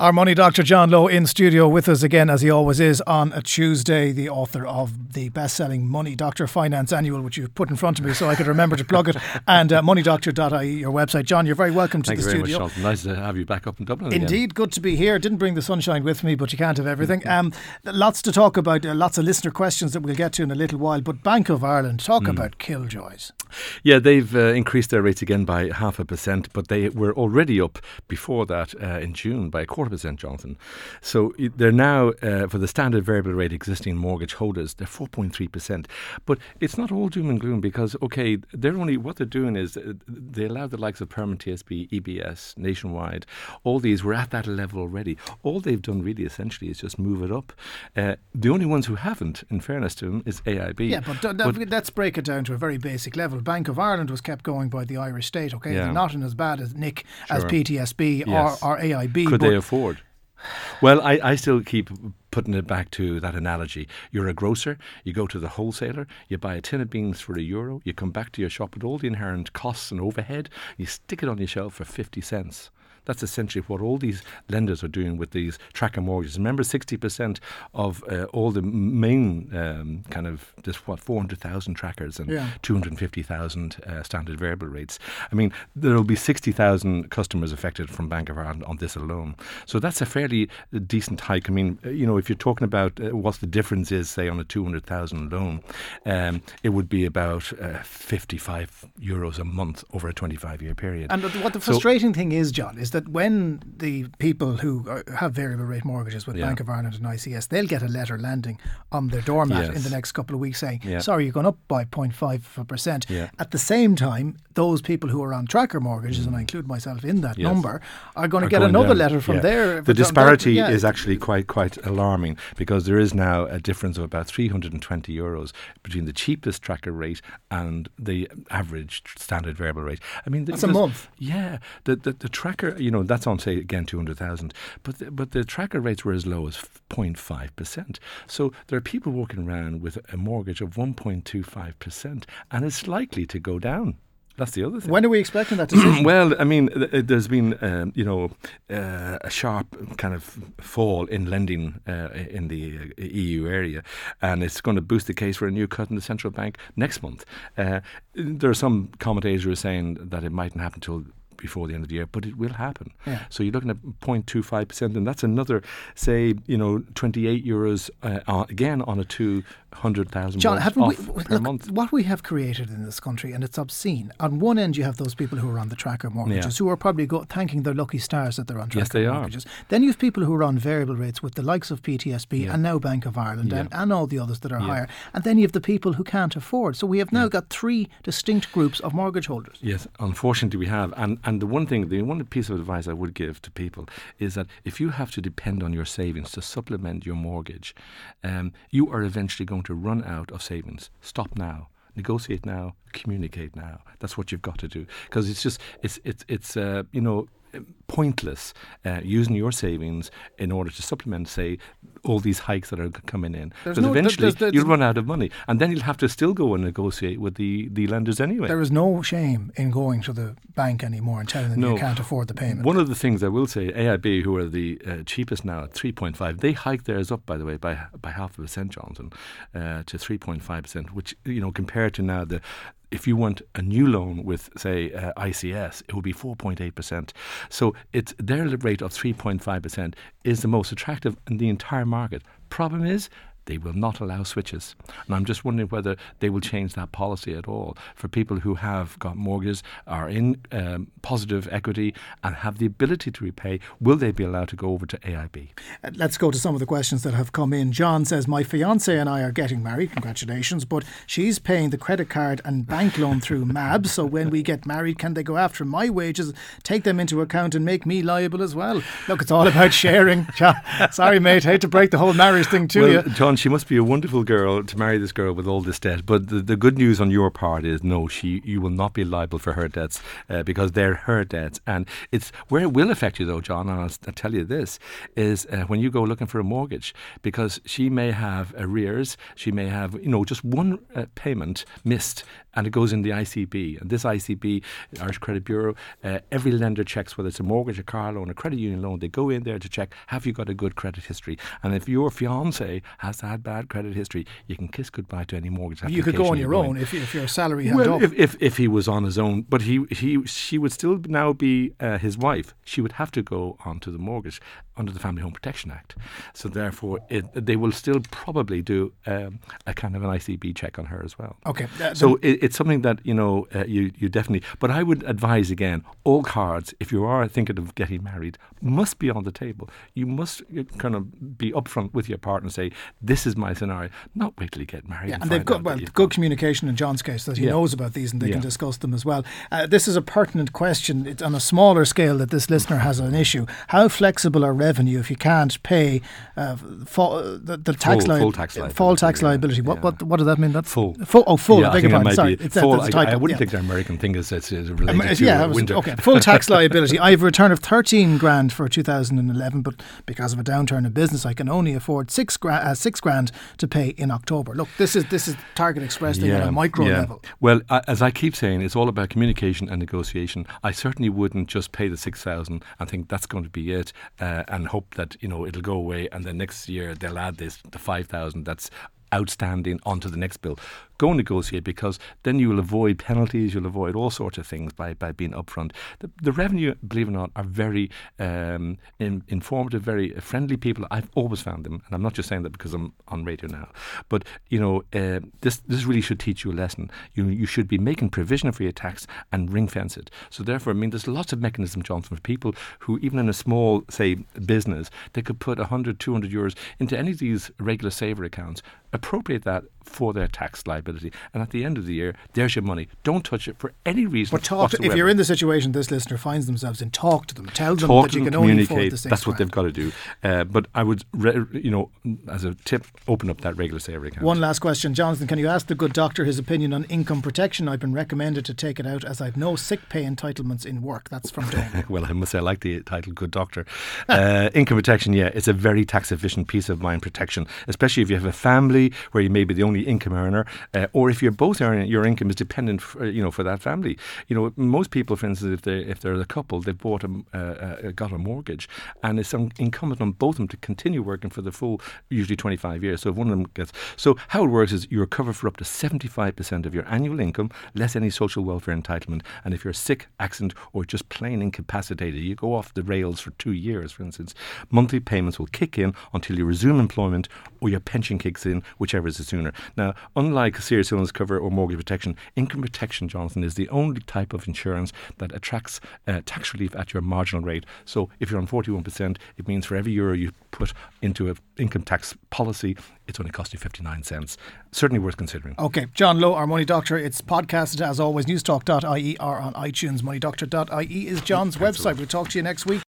Our money doctor John Lowe in studio with us again, as he always is, on a Tuesday. The author of the best-selling Money Doctor Finance Annual, which you've put in front of me, so I could remember to plug it, and uh, moneydoctor.ie, your website. John, you're very welcome to Thank the you very studio. much, Sean. Nice to have you back up in Dublin. again. Indeed, good to be here. Didn't bring the sunshine with me, but you can't have everything. Um, lots to talk about. Uh, lots of listener questions that we'll get to in a little while. But Bank of Ireland, talk Hmm. about killjoys. Yeah, they've uh, increased their rates again by half a percent, but they were already up before that uh, in June by a quarter percent, Jonathan. So they're now, uh, for the standard variable rate existing mortgage holders, they're 4.3%. But it's not all doom and gloom because, okay, they're only, what they're doing is uh, they allow the likes of Permanent TSB, EBS, Nationwide, all these were at that level already. All they've done really essentially is just move it up. Uh, the only ones who haven't, in fairness to them, is AIB. Yeah, but, But- let's break it down to a very basic level. Bank of Ireland was kept going by the Irish state. Okay, Yeah. they're not in as bad as Nick as PTSB Yes. or, or AIB. Could but they afford? Well, I, I still keep putting it back to that analogy. You're a grocer, you go to the wholesaler, you buy a tin of beans for a euro, you come back to your shop with all the inherent costs and overhead, you stick it on your shelf for 50 cents. That's essentially what all these lenders are doing with these tracker mortgages. Remember, 60% of uh, all the main um, kind of, there's what, 400,000 trackers and Yeah. 250,000 uh, standard variable rates. I mean, there will be 60,000 customers affected from Bank of Ireland on this alone. So that's a fairly uh, decent hike. I mean, uh, you know, if you're talking about uh, what the difference is, say, on a 200,000 loan, um, it would be about uh, 55 euros a month over a 25 year period. And what the So- frustrating thing is, John, is that when the people who are, have variable rate mortgages with Yeah. Bank of Ireland and ICS, they'll get a letter landing on their doormat in the next couple of weeks saying, Yeah. sorry, you're going up by 0.5%. Yeah. At the same time, those people who are on tracker mortgages, and I mm. include myself in that Yes. number, are going to are get going another down. letter from Yeah. there. The disparity is actually quite quite alarming because there is now a difference of about 320 euros between the cheapest tracker rate and the average standard variable rate. I mean, That's a month. Yeah, the, the the tracker, you know, that's on say again 200,000, but the, but the tracker rates were as low as 0.5 percent. So there are people walking around with a mortgage of 1.25 percent, and it's likely to go down. That's the other thing. When are we expecting that decision? Well, I mean, th- th- there's been, um, you know, uh, a sharp kind of fall in lending uh, in the uh, EU area, and it's going to boost the case for a new cut in the central bank next month. Uh, there are some commentators who are saying that it mightn't happen until before the end of the year, but it will happen. Yeah. So you're looking at 0.25 percent, and that's another, say, you know, 28 euros uh, uh, again on a 200,000 John, haven't we, look, month. what we have created in this country, and it's obscene. On one end, you have those people who are on the tracker mortgages, who are probably go, thanking their lucky stars that they're on tracker Yes, they are. Then you have people who are on variable rates with the likes of PTSB Yeah. and now Bank of Ireland Yeah. and, and all the others that are Yeah. higher. And then you have the people who can't afford. So we have now got three distinct groups of mortgage holders. Yes, unfortunately we have. And and the one thing, the one piece of advice I would give to people is that if you have to depend on your savings to supplement your mortgage, um, you are eventually going to run out of savings. Stop now. Negotiate now. Communicate now. That's what you've got to do because it's just it's it's it's uh, you know pointless uh, using your savings in order to supplement, say, all these hikes that are coming in. There's Because no- eventually there's- there's- you'll run out of money, and then you'll have to still go and negotiate with the, the lenders anyway. There is no shame in going to the bank anymore and telling them you can't afford the payment. One of the things I will say, AIB, who are the uh, cheapest now at 3.5, they hiked theirs up, by the way, by by half a percent, Jonathan, uh, to 3.5 percent, which you know compared to now the. If you want a new loan with, say, uh, ICS, it would be 4.8%. So it's their rate of 3.5% is the most attractive in the entire market. Problem is, they will not allow switches. And I'm just wondering whether they will change that policy at all for people who have got mortgages, are in um, positive equity, and have the ability to repay. Will they be allowed to go over to AIB? Uh, Let's go to some of the questions that have come in. John says, My fiance and I are getting married. Congratulations. But she's paying the credit card and bank loan through MAB. So when we get married, can they go after my wages, take them into account, and make me liable as well? Look, it's all about sharing. Sorry, mate. Hate to break the whole marriage thing to well, you. John, she must be a wonderful girl to marry this girl with all this debt. But the, the good news on your part is no, she you will not be liable for her debts uh, because they're her debts. And it's where it will affect you though, John. And I'll, I'll tell you this is uh, when you go looking for a mortgage because she may have arrears, she may have you know just one uh, payment missed, and it goes in the ICB. And this ICB, Irish Credit Bureau, uh, every lender checks whether it's a mortgage, a car loan, a credit union loan. They go in there to check have you got a good credit history. And if your fiance has had bad credit history, you can kiss goodbye to any mortgage. application. You could go on your own if, if your salary had well, up. If, if, if he was on his own, but he he she would still now be uh, his wife. She would have to go onto the mortgage under the Family Home Protection Act. So therefore, it, they will still probably do um, a kind of an ICB check on her as well. Okay. Uh, so it, it's something that you know uh, you you definitely. But I would advise again, all cards, if you are thinking of getting married, must be on the table. You must uh, kind of be upfront with your partner and say, "This is my scenario." Not wait till you get married. Yeah, and, and they've got well good communication in John's case that he yeah. knows about these and they yeah. can discuss them as well. Uh, this is a pertinent question. It's on a smaller scale that this listener has an issue. How flexible are revenue if you can't pay uh, for, uh, the, the tax, full, li- full tax liability? Full tax liability. What, what what does that mean? That's full. full oh, full. Yeah, I beg your pardon. Sorry, it's full. I, I, wouldn't think the American thing is it's, it's related um, to yeah, winter. Okay, full tax liability. I have a return of thirteen grand for 2011, but because of a downturn in business, I can only afford six grand, uh, six grand to pay in October. Look, this is this is Target Express thing yeah, on a micro yeah. level. Well, I, as I keep saying, it's all about communication and negotiation. I certainly wouldn't just pay the six thousand and think that's going to be it, uh, and hope that you know it'll go away, and then next year they'll add this the five thousand that's outstanding onto the next bill go and negotiate because then you will avoid penalties, you'll avoid all sorts of things by, by being upfront. The, the revenue, believe it or not, are very um, in, informative, very friendly people. I've always found them, and I'm not just saying that because I'm on radio now, but you know, uh, this this really should teach you a lesson. You you should be making provision for your tax and ring fence it. So therefore, I mean, there's lots of mechanism, Jonathan, for people who even in a small, say, business, they could put 100, 200 euros into any of these regular saver accounts, appropriate that for their tax liability. And at the end of the year, there's your money. Don't touch it for any reason. But talk to, if you're in the situation this listener finds themselves in, talk to them. Tell them talk that you can only afford the six That's what they've got to do. Uh, but I would, re- you know, as a tip, open up that regular saver account. One last question, Jonathan. Can you ask the good doctor his opinion on income protection? I've been recommended to take it out as I've no sick pay entitlements in work. That's from Dawn. well, I must say I like the title "Good Doctor." uh, income protection, yeah, it's a very tax efficient piece of mind protection, especially if you have a family where you may be the only income earner, uh, or if you're both earning your income is dependent, for, you know, for that family. You know, most people, for instance, if they if they're a couple, they've bought a uh, uh, got a mortgage, and it's incumbent on both of them to continue working for the full, usually 25 years. So if one of them gets, so how it works is you're covered for up to 75% of your annual income, less any social welfare entitlement, and if you're sick, accident, or just plain incapacitated, you go off the rails for two years, for instance, monthly payments will kick in until you resume employment or your pension kicks in, whichever is the sooner. Now, unlike serious illness cover or mortgage protection, income protection, Jonathan, is the only type of insurance that attracts uh, tax relief at your marginal rate. So if you're on 41%, it means for every euro you put into an income tax policy, it's only cost you 59 cents. Certainly worth considering. Okay, John Lowe, our Money Doctor. It's podcasted as always, newstalk.ie or on iTunes. Moneydoctor.ie is John's website. We'll talk to you next week.